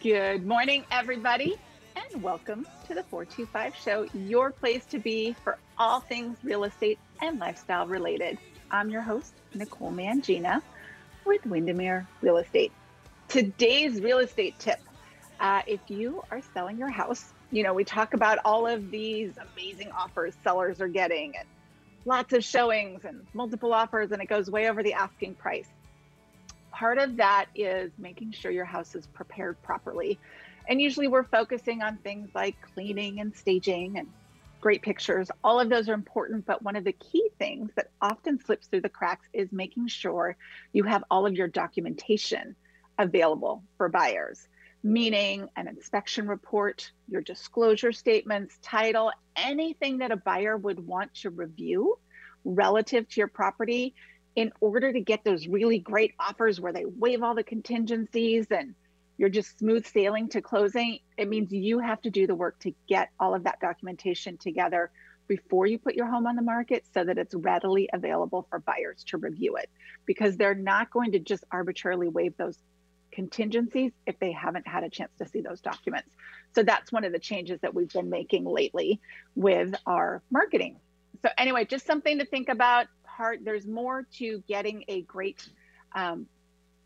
Good morning, everybody, and welcome to the 425 Show, your place to be for all things real estate and lifestyle related. I'm your host, Nicole Mangina with Windermere Real Estate. Today's real estate tip uh, if you are selling your house, you know, we talk about all of these amazing offers sellers are getting and lots of showings and multiple offers, and it goes way over the asking price part of that is making sure your house is prepared properly. And usually we're focusing on things like cleaning and staging and great pictures. All of those are important, but one of the key things that often slips through the cracks is making sure you have all of your documentation available for buyers, meaning an inspection report, your disclosure statements, title, anything that a buyer would want to review relative to your property in order to get those really great offers where they waive all the contingencies and you're just smooth sailing to closing, it means you have to do the work to get all of that documentation together before you put your home on the market so that it's readily available for buyers to review it because they're not going to just arbitrarily waive those contingencies if they haven't had a chance to see those documents. So that's one of the changes that we've been making lately with our marketing. So anyway, just something to think about part, there's more to getting a great um,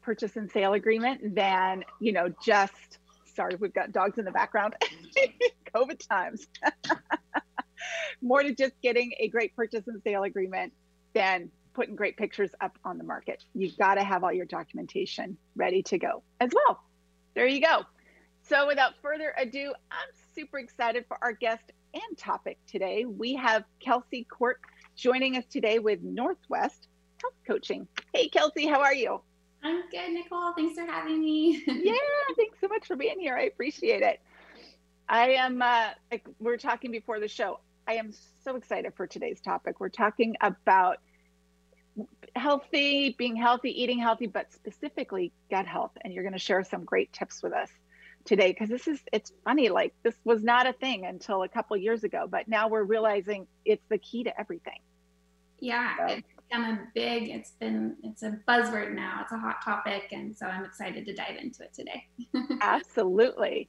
purchase and sale agreement than, you know, just, sorry, we've got dogs in the background, COVID times. more to just getting a great purchase and sale agreement than putting great pictures up on the market. You've got to have all your documentation ready to go as well. There you go. So without further ado, I'm super excited for our guest and topic today. We have Kelsey Cohrt joining us today with Northwest Health Coaching. Hey, Kelsey, how are you? I'm good, Nicole. Thanks for having me. yeah, thanks so much for being here. I appreciate it. I am, uh, like we are talking before the show, I am so excited for today's topic. We're talking about healthy, being healthy, eating healthy, but specifically gut health. And you're going to share some great tips with us today because this is it's funny like this was not a thing until a couple years ago but now we're realizing it's the key to everything yeah so. it's become a big it's been it's a buzzword now it's a hot topic and so i'm excited to dive into it today absolutely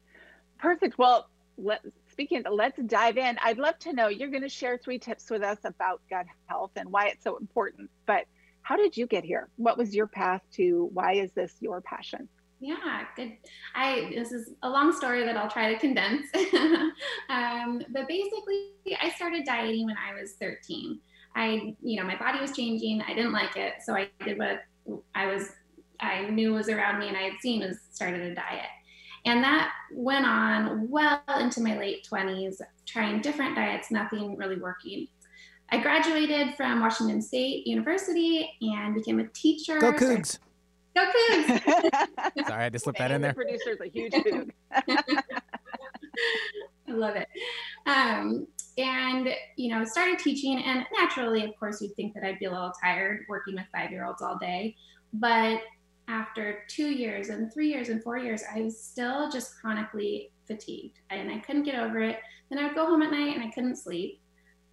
perfect well let speaking let's dive in i'd love to know you're going to share three tips with us about gut health and why it's so important but how did you get here what was your path to why is this your passion yeah, good. I this is a long story that I'll try to condense. um, but basically, I started dieting when I was 13. I, you know, my body was changing. I didn't like it, so I did what I was, I knew was around me, and I had seen was started a diet. And that went on well into my late 20s, trying different diets, nothing really working. I graduated from Washington State University and became a teacher. Go Cougs! Go Cougs! Sorry, I had to slip that in there. The producer's a huge Coug. I love it. Um, and, you know, started teaching. And naturally, of course, you'd think that I'd be a little tired working with five year olds all day. But after two years and three years and four years, I was still just chronically fatigued and I couldn't get over it. Then I would go home at night and I couldn't sleep.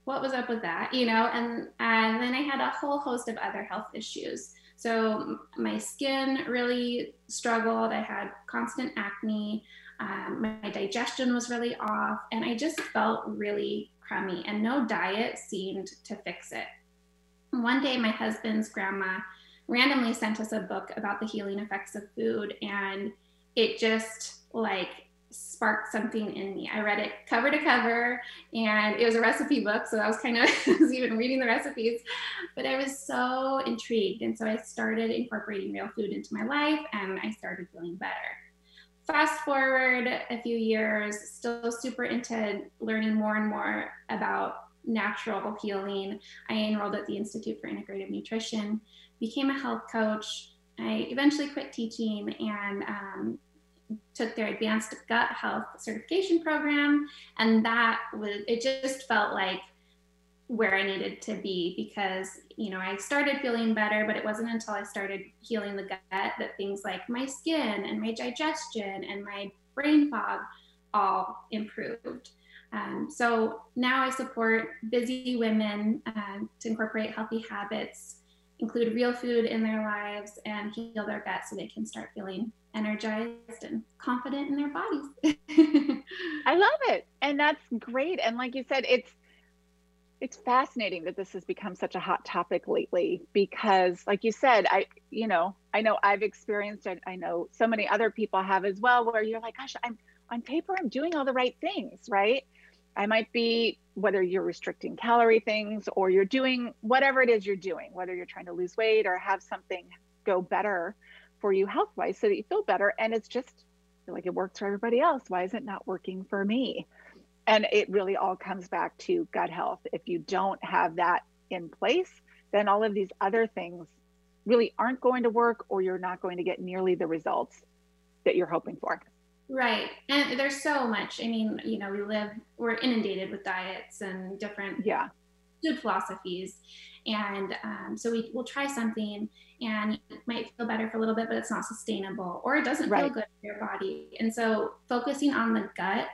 What was up with that? You know, and, and then I had a whole host of other health issues. So my skin really struggled. I had constant acne. Um, my digestion was really off, and I just felt really crummy, and no diet seemed to fix it. One day, my husband's grandma randomly sent us a book about the healing effects of food, and it just like sparked something in me. I read it cover to cover and it was a recipe book. So I was kind of even reading the recipes, but I was so intrigued. And so I started incorporating real food into my life and I started feeling better. Fast forward a few years, still super into learning more and more about natural healing. I enrolled at the Institute for Integrative Nutrition, became a health coach. I eventually quit teaching and um, took their advanced gut health certification program and that was it just felt like where I needed to be because you know I started feeling better but it wasn't until I started healing the gut that things like my skin and my digestion and my brain fog all improved um, so now I support busy women uh, to incorporate healthy habits include real food in their lives and heal their gut so they can start feeling energized and confident in their bodies. I love it. And that's great. And like you said, it's it's fascinating that this has become such a hot topic lately because like you said, I you know, I know I've experienced it. I know so many other people have as well where you're like, gosh, I'm on paper I'm doing all the right things, right? I might be whether you're restricting calorie things or you're doing whatever it is you're doing, whether you're trying to lose weight or have something go better for you health wise so that you feel better. And it's just like it works for everybody else. Why is it not working for me? And it really all comes back to gut health. If you don't have that in place, then all of these other things really aren't going to work or you're not going to get nearly the results that you're hoping for. Right. And there's so much. I mean, you know, we live, we're inundated with diets and different yeah. food philosophies. And um, so we will try something and it might feel better for a little bit, but it's not sustainable or it doesn't right. feel good for your body. And so focusing on the gut,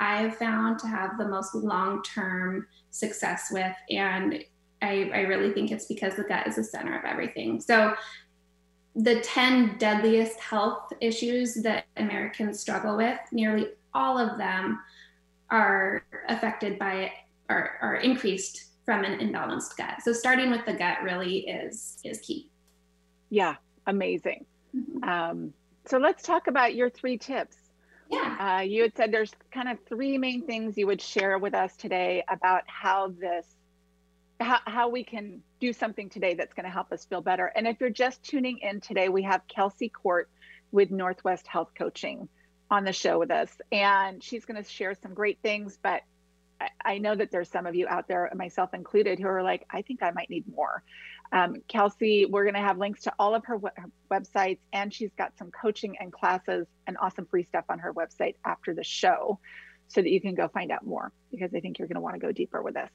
I've found to have the most long term success with. And I, I really think it's because the gut is the center of everything. So the 10 deadliest health issues that Americans struggle with, nearly all of them are affected by it or are increased from an imbalanced gut. So starting with the gut really is is key. Yeah, amazing. Mm-hmm. Um, so let's talk about your three tips. Yeah. Uh, you had said there's kind of three main things you would share with us today about how this how, how we can do something today that's going to help us feel better. And if you're just tuning in today, we have Kelsey Cohrt with Northwest Health Coaching on the show with us. And she's going to share some great things, but I, I know that there's some of you out there, myself included, who are like, I think I might need more. Um, Kelsey, we're going to have links to all of her, her websites, and she's got some coaching and classes and awesome free stuff on her website after the show so that you can go find out more because I think you're going to want to go deeper with this.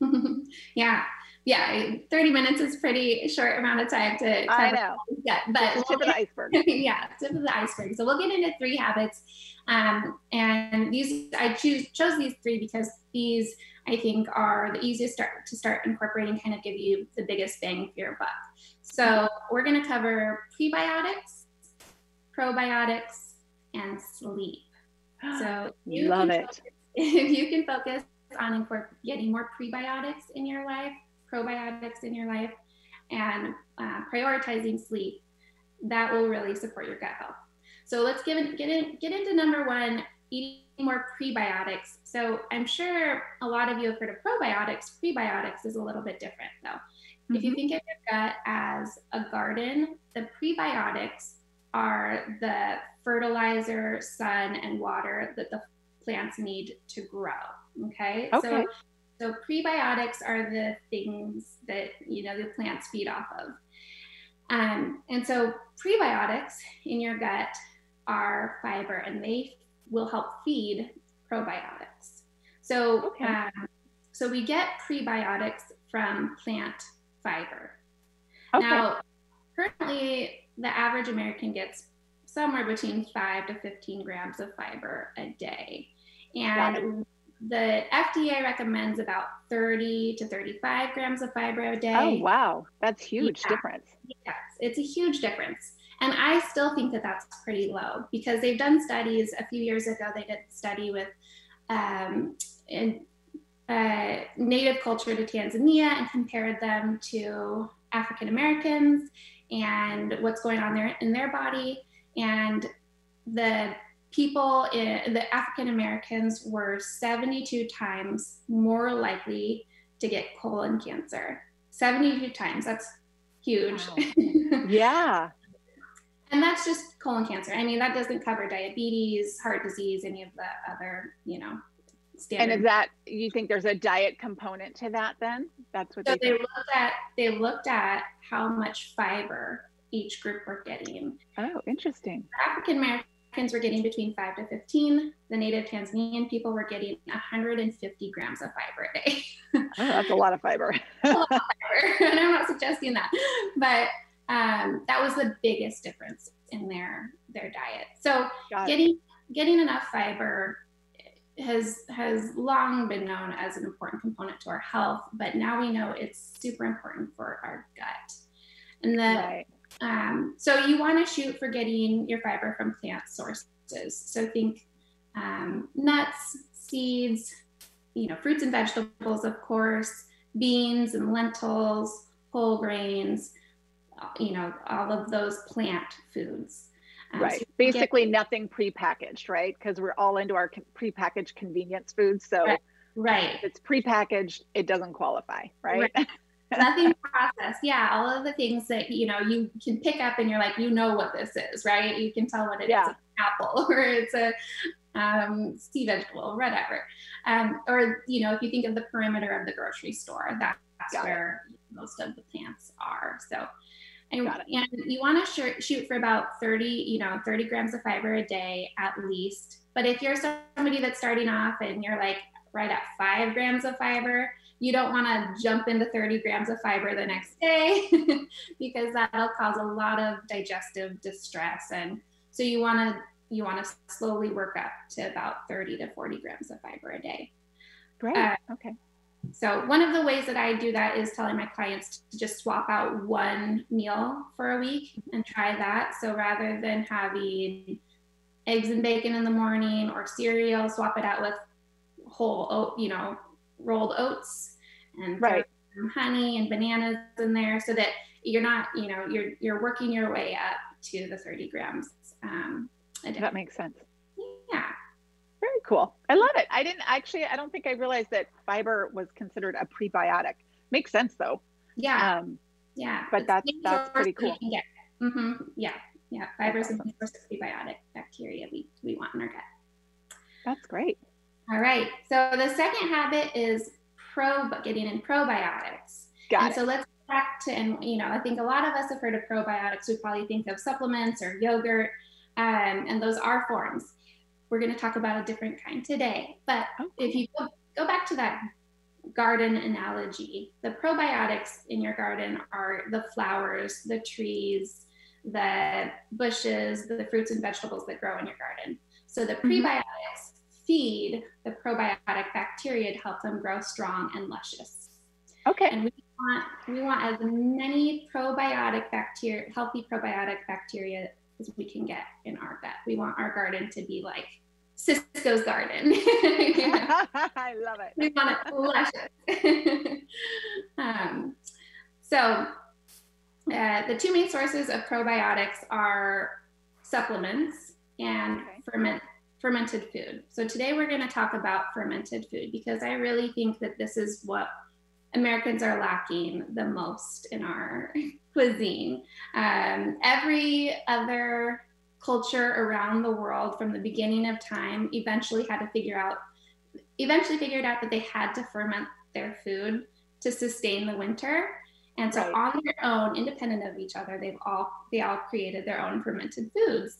yeah yeah 30 minutes is pretty short amount of time to i know. yeah but tip of the iceberg. Yeah tip of the iceberg. So we'll get into three habits um, and these i choose chose these three because these i think are the easiest start to start incorporating kind of give you the biggest bang for your buck. So we're going to cover prebiotics probiotics and sleep. So you love it. focus, if you can focus on getting more prebiotics in your life, probiotics in your life, and uh, prioritizing sleep, that will really support your gut health. So let's get, in, get, in, get into number one, eating more prebiotics. So I'm sure a lot of you have heard of probiotics. Prebiotics is a little bit different though. Mm-hmm. If you mm-hmm. think of your gut as a garden, the prebiotics are the fertilizer, sun, and water that the plants need to grow. Okay. Okay. So, so prebiotics are the things that you know the plants feed off of. Um, and so prebiotics in your gut are fiber, and they will help feed probiotics. So, okay. um, so we get prebiotics from plant fiber. Okay. Now, currently, the average American gets somewhere between five to 15 grams of fiber a day. And the FDA recommends about 30 to 35 grams of fiber a day. Oh, wow. That's huge yeah. difference. Yes, it's a huge difference. And I still think that that's pretty low because they've done studies a few years ago. They did a study with um, in, uh, native culture to Tanzania and compared them to African Americans and what's going on there in their body. And the people, in, the African Americans were 72 times more likely to get colon cancer. 72 times. That's huge. Wow. yeah. And that's just colon cancer. I mean, that doesn't cover diabetes, heart disease, any of the other, you know, standard. And is that you think there's a diet component to that then? That's what so they, they looked at they looked at how much fiber each group were getting. Oh, interesting. African American Africans were getting between 5 to 15. The native Tanzanian people were getting 150 grams of fiber a day. oh, that's a lot of fiber. a lot of fiber. And I'm not suggesting that. But um, that was the biggest difference in their their diet. So getting getting enough fiber has has long been known as an important component to our health, but now we know it's super important for our gut. And the right. Um, so you want to shoot for getting your fiber from plant sources. So think um, nuts, seeds, you know, fruits and vegetables, of course, beans and lentils, whole grains, you know, all of those plant foods. Um, right. So Basically, get, nothing prepackaged, right? Because we're all into our prepackaged convenience foods. So, right. right. If it's prepackaged, it doesn't qualify, right? right. Nothing processed. Yeah, all of the things that you know you can pick up and you're like, you know what this is, right? You can tell what it yeah. is. apple or it's a um, sea vegetable, whatever. Um, or you know, if you think of the perimeter of the grocery store, that's Got where it. most of the plants are. So. And, and you want to shoot for about 30, you know, 30 grams of fiber a day at least. But if you're somebody that's starting off and you're like right at five grams of fiber, you don't want to jump into 30 grams of fiber the next day because that'll cause a lot of digestive distress. And so you want to you want to slowly work up to about 30 to 40 grams of fiber a day. Great. Uh, okay. So one of the ways that I do that is telling my clients to just swap out one meal for a week and try that. So rather than having eggs and bacon in the morning or cereal, swap it out with whole oat, you know, rolled oats and right. honey and bananas in there so that you're not, you know, you're you're working your way up to the 30 grams um, a day. That makes sense. Yeah. Very cool. I love it. I didn't actually, I don't think I realized that fiber was considered a prebiotic. Makes sense though. Yeah. Um, yeah. But that's, that's pretty cool. Mm-hmm. Yeah. Yeah. Fiber is source of prebiotic bacteria we, we want in our gut. That's great. All right. So the second habit is pro getting in probiotics. Got and it. So let's back to and you know I think a lot of us have heard of probiotics. We probably think of supplements or yogurt, um, and those are forms. We're going to talk about a different kind today. But okay. if you go, go back to that garden analogy, the probiotics in your garden are the flowers, the trees, the bushes, the fruits and vegetables that grow in your garden. So the mm-hmm. prebiotics feed the probiotic bacteria to help them grow strong and luscious. Okay. And we want we want as many probiotic bacteria, healthy probiotic bacteria as we can get in our gut. We want our garden to be like Cisco's garden. I love it. We want it luscious. um, so uh, the two main sources of probiotics are supplements and okay. ferment fermented food. So today we're going to talk about fermented food because I really think that this is what Americans are lacking the most in our cuisine. Um, every other culture around the world from the beginning of time eventually had to figure out eventually figured out that they had to ferment their food to sustain the winter and so right. on their own independent of each other they've all they all created their own fermented foods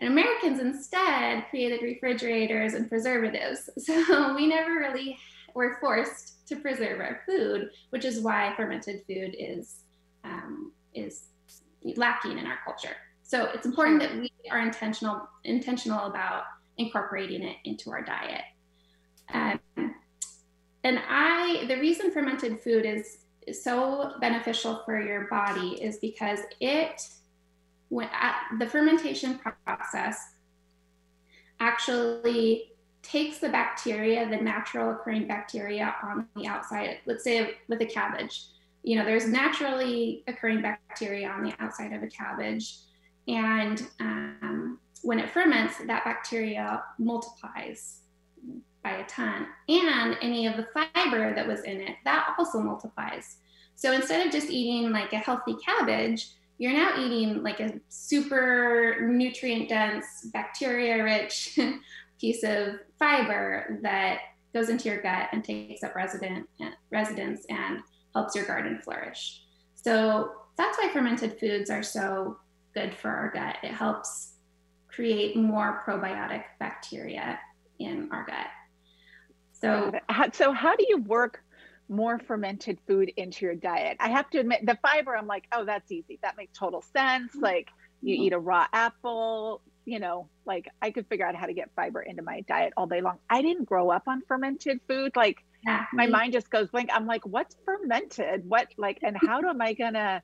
and Americans instead created refrigerators and preservatives. So we never really were forced to preserve our food, which is why fermented food is um, is lacking in our culture. So it's important that we are intentional intentional about incorporating it into our diet. Um, and I, the reason fermented food is, is so beneficial for your body is because it when the fermentation process actually takes the bacteria, the natural occurring bacteria on the outside, let's say with a cabbage, you know, there's naturally occurring bacteria on the outside of a cabbage. And um, when it ferments, that bacteria multiplies by a ton. And any of the fiber that was in it, that also multiplies. So instead of just eating like a healthy cabbage, you're now eating like a super nutrient dense, bacteria rich piece of fiber that goes into your gut and takes up resident residence and helps your garden flourish. So that's why fermented foods are so good for our gut. It helps create more probiotic bacteria in our gut. So, so how do you work more fermented food into your diet. I have to admit, the fiber, I'm like, oh, that's easy. That makes total sense. Mm-hmm. Like, you mm-hmm. eat a raw apple, you know, like I could figure out how to get fiber into my diet all day long. I didn't grow up on fermented food. Like, my mind just goes blank. I'm like, what's fermented? What, like, and how am I gonna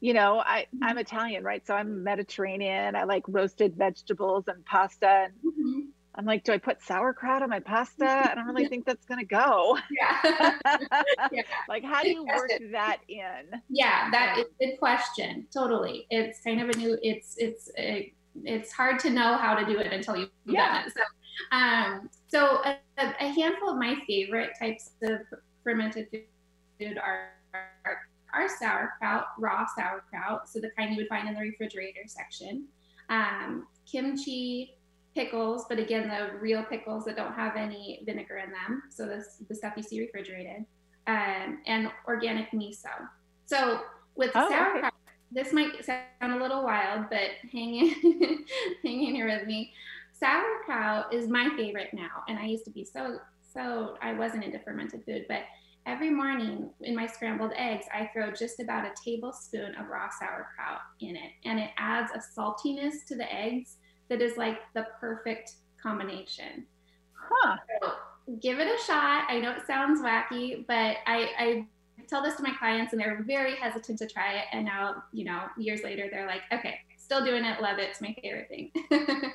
you know, I I'm mm-hmm. Italian, right? So I'm Mediterranean. I like roasted vegetables and pasta. And mm-hmm. I'm like, do I put sauerkraut on my pasta? I don't really think that's gonna go. Yeah. yeah. Like, how do you work that in? Yeah, that is a good question. Totally. It's kind of a new. It's it's a, it's hard to know how to do it until you've yeah. done it. So, um, so a, a handful of my favorite types of fermented food are, are are sauerkraut, raw sauerkraut, so the kind you would find in the refrigerator section. Um, kimchi, pickles, but again, the real pickles that don't have any vinegar in them. So this, the stuff you see refrigerated, um, and organic miso. So with oh, sauerkraut, okay. this might sound a little wild, but hang in, hang in here with me. Sauerkraut is my favorite now, and I used to be so so I wasn't into fermented food, but every morning in my scrambled eggs, I throw just about a tablespoon of raw sauerkraut in it, and it adds a saltiness to the eggs that is like the perfect combination. Huh. So give it a shot. I know it sounds wacky, but I, I tell this to my clients and they're very hesitant to try it. And now, you know, years later, they're like, okay, still doing it, love it. It's my favorite thing.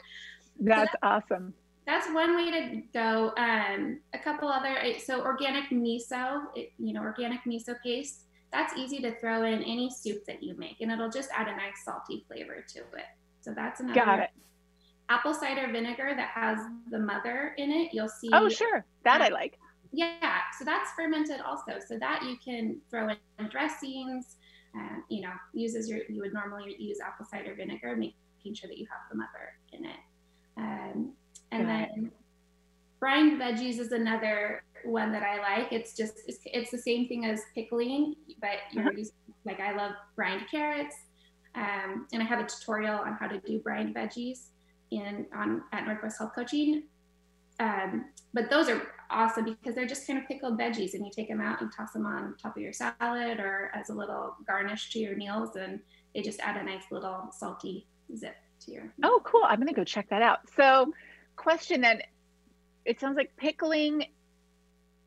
that's, so awesome. That's one way to go. Um, a couple other, so organic miso, it, you know, organic miso paste. That's easy to throw in any soup that you make, and it'll just add a nice salty flavor to it. So that's another. Got it apple cider vinegar that has the mother in it. You'll see. Oh, sure. That I like. Yeah. So that's fermented also. So that you can throw in dressings, and, you know, use as your, you would normally use apple cider vinegar, making sure that you have the mother in it. Um, and then brined veggies is another one that I like. It's just, it's, it's the same thing as pickling, but you're uh-huh. using, like I love brined carrots. Um, and I have a tutorial on how to do brined veggies in on at Northwest Health Coaching. Um, but those are awesome because they're just kind of pickled veggies, and you take them out and toss them on top of your salad or as a little garnish to your meals, and they just add a nice little salty zip to your. Oh, cool! I'm gonna go check that out. So, question then: It sounds like pickling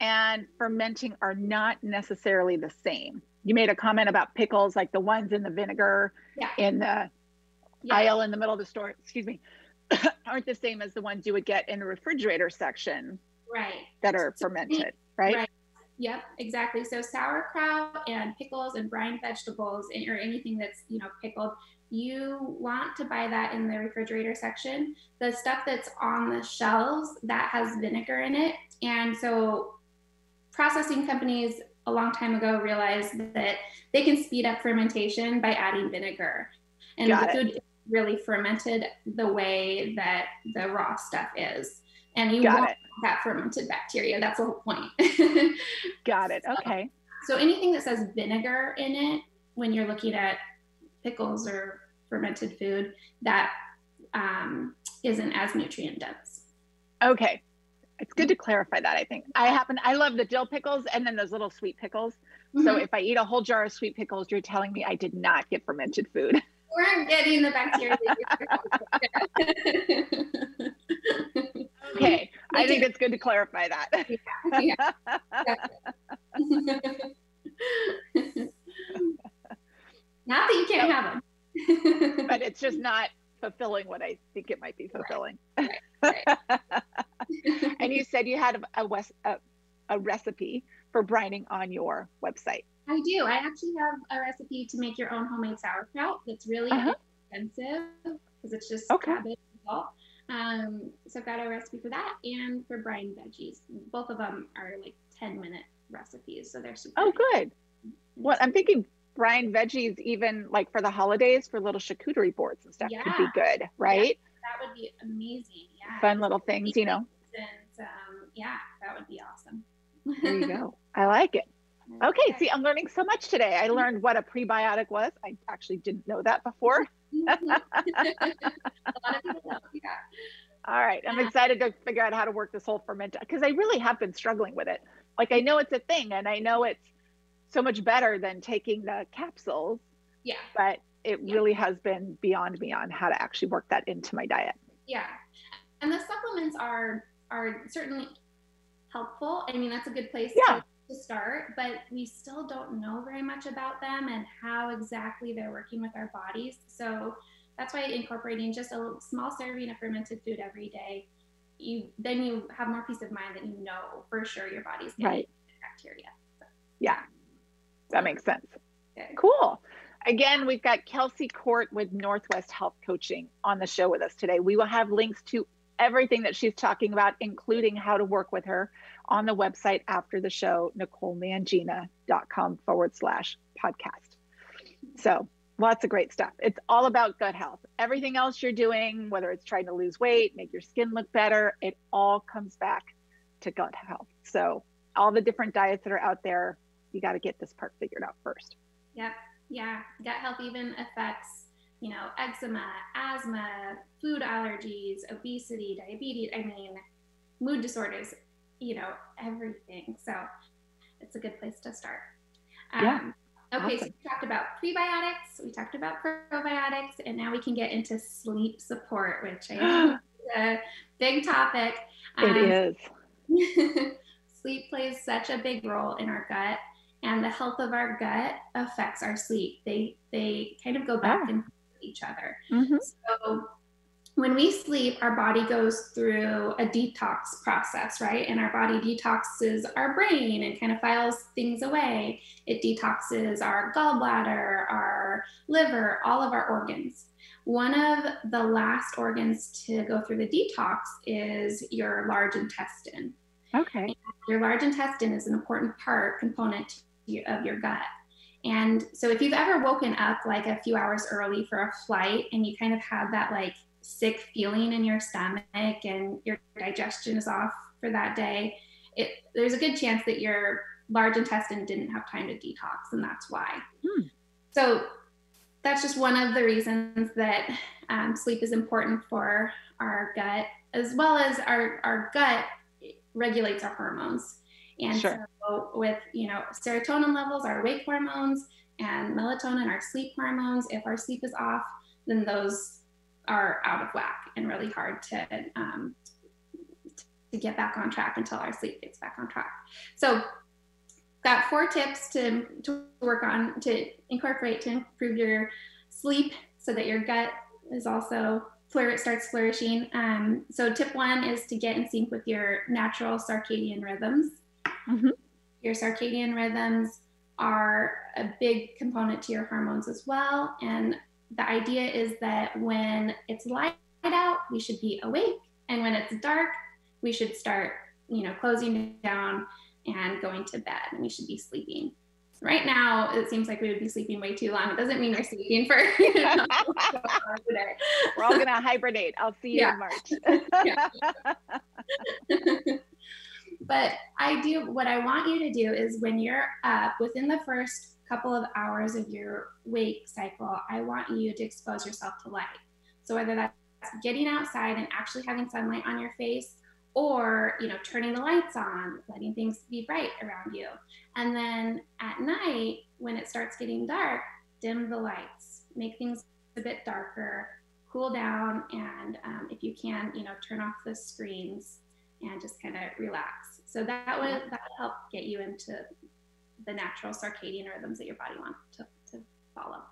and fermenting are not necessarily the same. You made a comment about pickles, like the ones in the vinegar yeah. in the yeah. aisle in the middle of the store. Excuse me. aren't the same as the ones you would get in the refrigerator section right that are fermented right, right. Yep, exactly. So sauerkraut and pickles and brine vegetables and, or anything that's you know pickled, you want to buy that in the refrigerator section. The stuff that's on the shelves that has vinegar in it, and so processing companies a long time ago realized that they can speed up fermentation by adding vinegar. And Got the food really fermented the way that the raw stuff is. And you Got want it. that fermented bacteria. That's the whole point. Got it. Okay. So, so anything that says vinegar in it, when you're looking at pickles or fermented food, that um, not as nutrient dense. Okay. It's good to clarify that. I think I happen. I love the dill pickles and then those little sweet pickles. Mm-hmm. So if I eat a whole jar of sweet pickles, you're telling me I did not get fermented food. we're getting the bacteria. okay, I think it's good to clarify that. yeah, not that you can't have them, but it's just not fulfilling what I think it might be fulfilling. Right. Right. Right. and you said you had a, a, a, a recipe for brining on your website. I do. I actually have a recipe to make your own homemade sauerkraut that's really uh-huh. expensive because it's just okay. cabbage and salt. Um, so I've got a recipe for that and for brine veggies. Both of them are like 10 minute recipes. So they're super. Oh, good. What I'm thinking brine veggies, even like for the holidays for little charcuterie boards and stuff, yeah. could be good, right? Yeah, that would be amazing. Yeah. Fun little things, you know. And um, yeah, that would be awesome. there you go. I like it. Okay, see, I'm learning so much today. I learned what a prebiotic was. I actually didn't know that before. Mm-hmm. All right, I'm excited to figure out how to work this whole ferment because I really have been struggling with it. Like I know it's a thing and I know it's so much better than taking the capsules. Yeah. But it yeah. really has been beyond me on how to actually work that into my diet. Yeah. And the supplements are are certainly helpful. I mean, that's a good place yeah. to to start, but we still don't know very much about them and how exactly they're working with our bodies. So that's why incorporating just a small serving of fermented food every day, you then you have more peace of mind that you know for sure your body's getting right. bacteria. So. Yeah, that makes sense. Okay. Cool. Again, we've got Kelsey Cohrt with Northwest Health Coaching on the show with us today. We will have links to everything that she's talking about, including how to work with her on the website after the show, NicoleMangina.com forward slash podcast. So lots of great stuff. It's all about gut health. Everything else you're doing, whether it's trying to lose weight, make your skin look better, it all comes back to gut health. So all the different diets that are out there, you got to get this part figured out first. Yep. Yeah. Gut health even affects you know, eczema, asthma, food allergies, obesity, diabetes, I mean, mood disorders, you know, everything. So it's a good place to start. Um, yeah. Okay, awesome. so we talked about prebiotics, we talked about probiotics, and now we can get into sleep support, which I is a big topic. Um, it is. sleep plays such a big role in our gut, and the health of our gut affects our sleep. They they kind of go back oh. and each other. Mm-hmm. So when we sleep, our body goes through a detox process, right? And our body detoxes our brain and kind of files things away. It detoxes our gallbladder, our liver, all of our organs. One of the last organs to go through the detox is your large intestine. Okay. And your large intestine is an important part, component of your gut. And so if you've ever woken up like a few hours early for a flight and you kind of had that like sick feeling in your stomach and your digestion is off for that day, it, there's a good chance that your large intestine didn't have time to detox, and that's why. Hmm. So that's just one of the reasons that um, sleep is important for our gut, as well as our, our gut regulates our hormones. And sure. so with, you know, serotonin levels, our wake hormones, and melatonin, our sleep hormones, if our sleep is off, then those are out of whack and really hard to um, to get back on track until our sleep gets back on track. So got four tips to, to work on to incorporate to improve your sleep so that your gut is also flour- starts flourishing. Um, so tip one is to get in sync with your natural circadian rhythms. Mm-hmm. Your circadian rhythms are a big component to your hormones as well. And the idea is that when it's light out, we should be awake. And when it's dark, we should start, you know, closing down and going to bed and we should be sleeping. Right now, it seems like we would be sleeping way too long. It doesn't mean we're sleeping for you know, We're all going to hibernate. I'll see you yeah. in March. But I do what I want you to do is when you're up within the first couple of hours of your wake cycle, I want you to expose yourself to light. So whether that's getting outside and actually having sunlight on your face or you know turning the lights on letting things be bright around you and then at night when it starts getting dark dim the lights make things a bit darker cool down and um, if you can you know turn off the screens and just kind of relax. So that would that would help get you into the natural circadian rhythms that your body wants to, to follow.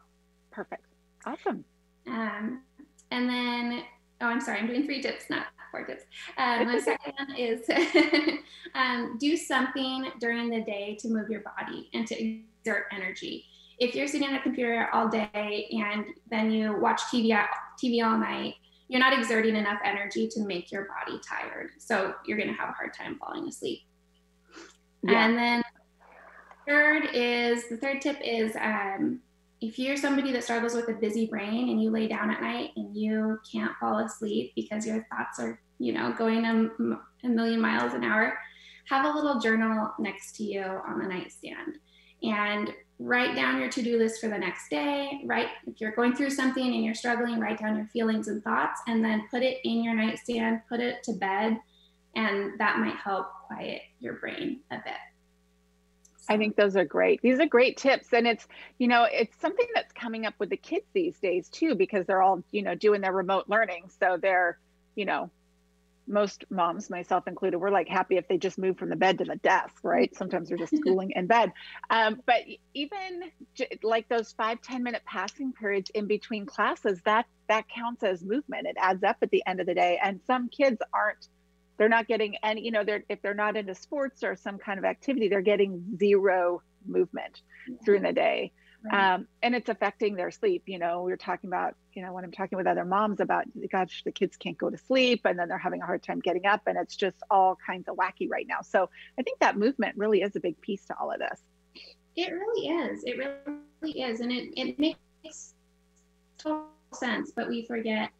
Perfect. Awesome. Um, and then, oh, I'm sorry, I'm doing three tips, not four tips. Um, the second one is um, do something during the day to move your body and to exert energy. If you're sitting on a computer all day and then you watch TV, TV all night, you're not exerting enough energy to make your body tired. So you're going to have a hard time falling asleep. Yeah. And then third is the third tip is um, if you're somebody that struggles with a busy brain and you lay down at night and you can't fall asleep because your thoughts are, you know, going a, a million miles an hour, have a little journal next to you on the nightstand. And write down your to-do list for the next day write if you're going through something and you're struggling write down your feelings and thoughts and then put it in your nightstand put it to bed and that might help quiet your brain a bit I think those are great. These are great tips. And it's, you know, it's something that's coming up with the kids these days too, because they're all, you know, doing their remote learning. So they're, you know, most moms, myself included, we're like happy if they just move from the bed to the desk, right? Sometimes they're just schooling in bed. Um, but even j- like those five ten minute passing periods in between classes, that that counts as movement. It adds up at the end of the day. And some kids aren't, they're not getting any, you know, they're if they're not into sports or some kind of activity, they're getting zero movement yeah. during the day. Right. Um, and it's affecting their sleep. You know, we are talking about, you know, when I'm talking with other moms about, gosh, the kids can't go to sleep and then they're having a hard time getting up and it's just all kinds of wacky right now. So I think that movement really is a big piece to all of this. It really is. It really is. And it, it makes total sense, but we forget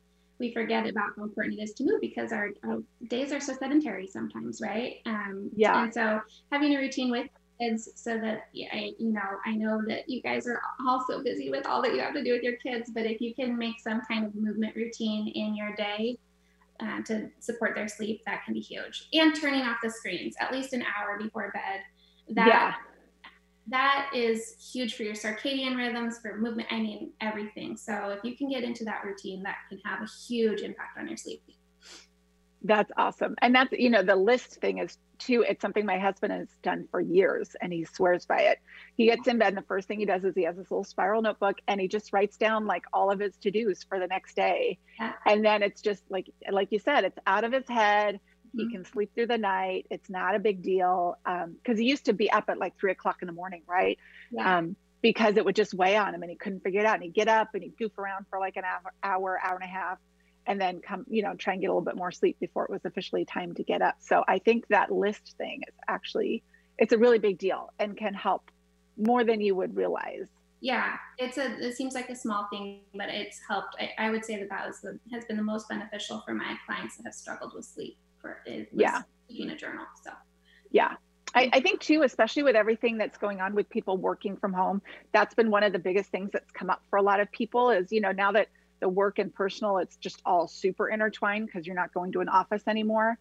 we forget about how important it is to move because our, our days are so sedentary sometimes, right? Um, yeah. And so having a routine with kids so that I, you know, I know that you guys are also busy with all that you have to do with your kids, but if you can make some kind of movement routine in your day uh, to support their sleep, that can be huge. And turning off the screens at least an hour before bed. That yeah. That is huge for your circadian rhythms, for movement. I mean, everything. So if you can get into that routine, that can have a huge impact on your sleep. That's awesome. And that's, you know, the list thing is too, it's something my husband has done for years and he swears by it. He gets in bed and the first thing he does is he has this little spiral notebook and he just writes down like all of his to-dos for the next day. Yeah. And then it's just like, like you said, it's out of his head. Mm-hmm. He can sleep through the night. It's not a big deal. Um, cause he used to be up at like three o'clock in the morning. Right. Yeah. Um, because it would just weigh on him and he couldn't figure it out. And he'd get up and he'd goof around for like an hour, hour, hour and a half and then come, you know, try and get a little bit more sleep before it was officially time to get up. So I think that list thing is actually it's a really big deal and can help more than you would realize. Yeah, it's a. It seems like a small thing, but it's helped. I, I would say that that was the has been the most beneficial for my clients that have struggled with sleep. For is yeah, keeping a journal. So yeah, I, I, think too, especially with everything that's going on with people working from home, that's been one of the biggest things that's come up for a lot of people. Is you know now that the work and personal, it's just all super intertwined because you're not going to an office anymore.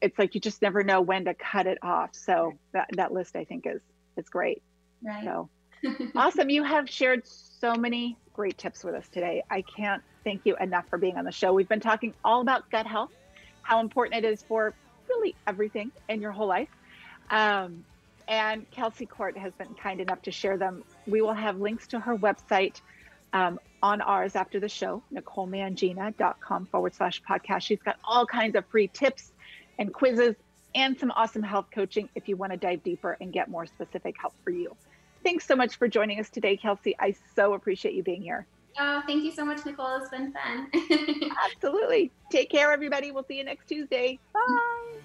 It's like you just never know when to cut it off. So that, that list I think is is great. Right. So awesome. You have shared so many great tips with us today. I can't thank you enough for being on the show. We've been talking all about gut health, how important it is for really everything in your whole life. Um, and Kelsey Cohrt has been kind enough to share them. We will have links to her website um, on ours after the show, NicoleMangina.com forward slash podcast. She's got all kinds of free tips and quizzes and some awesome health coaching if you want to dive deeper and get more specific help for you. Thanks so much for joining us today, Kelsey. I so appreciate you being here. Oh, thank you so much, Nicole. It's been fun. Absolutely. Take care, everybody. We'll see you next Tuesday. Bye.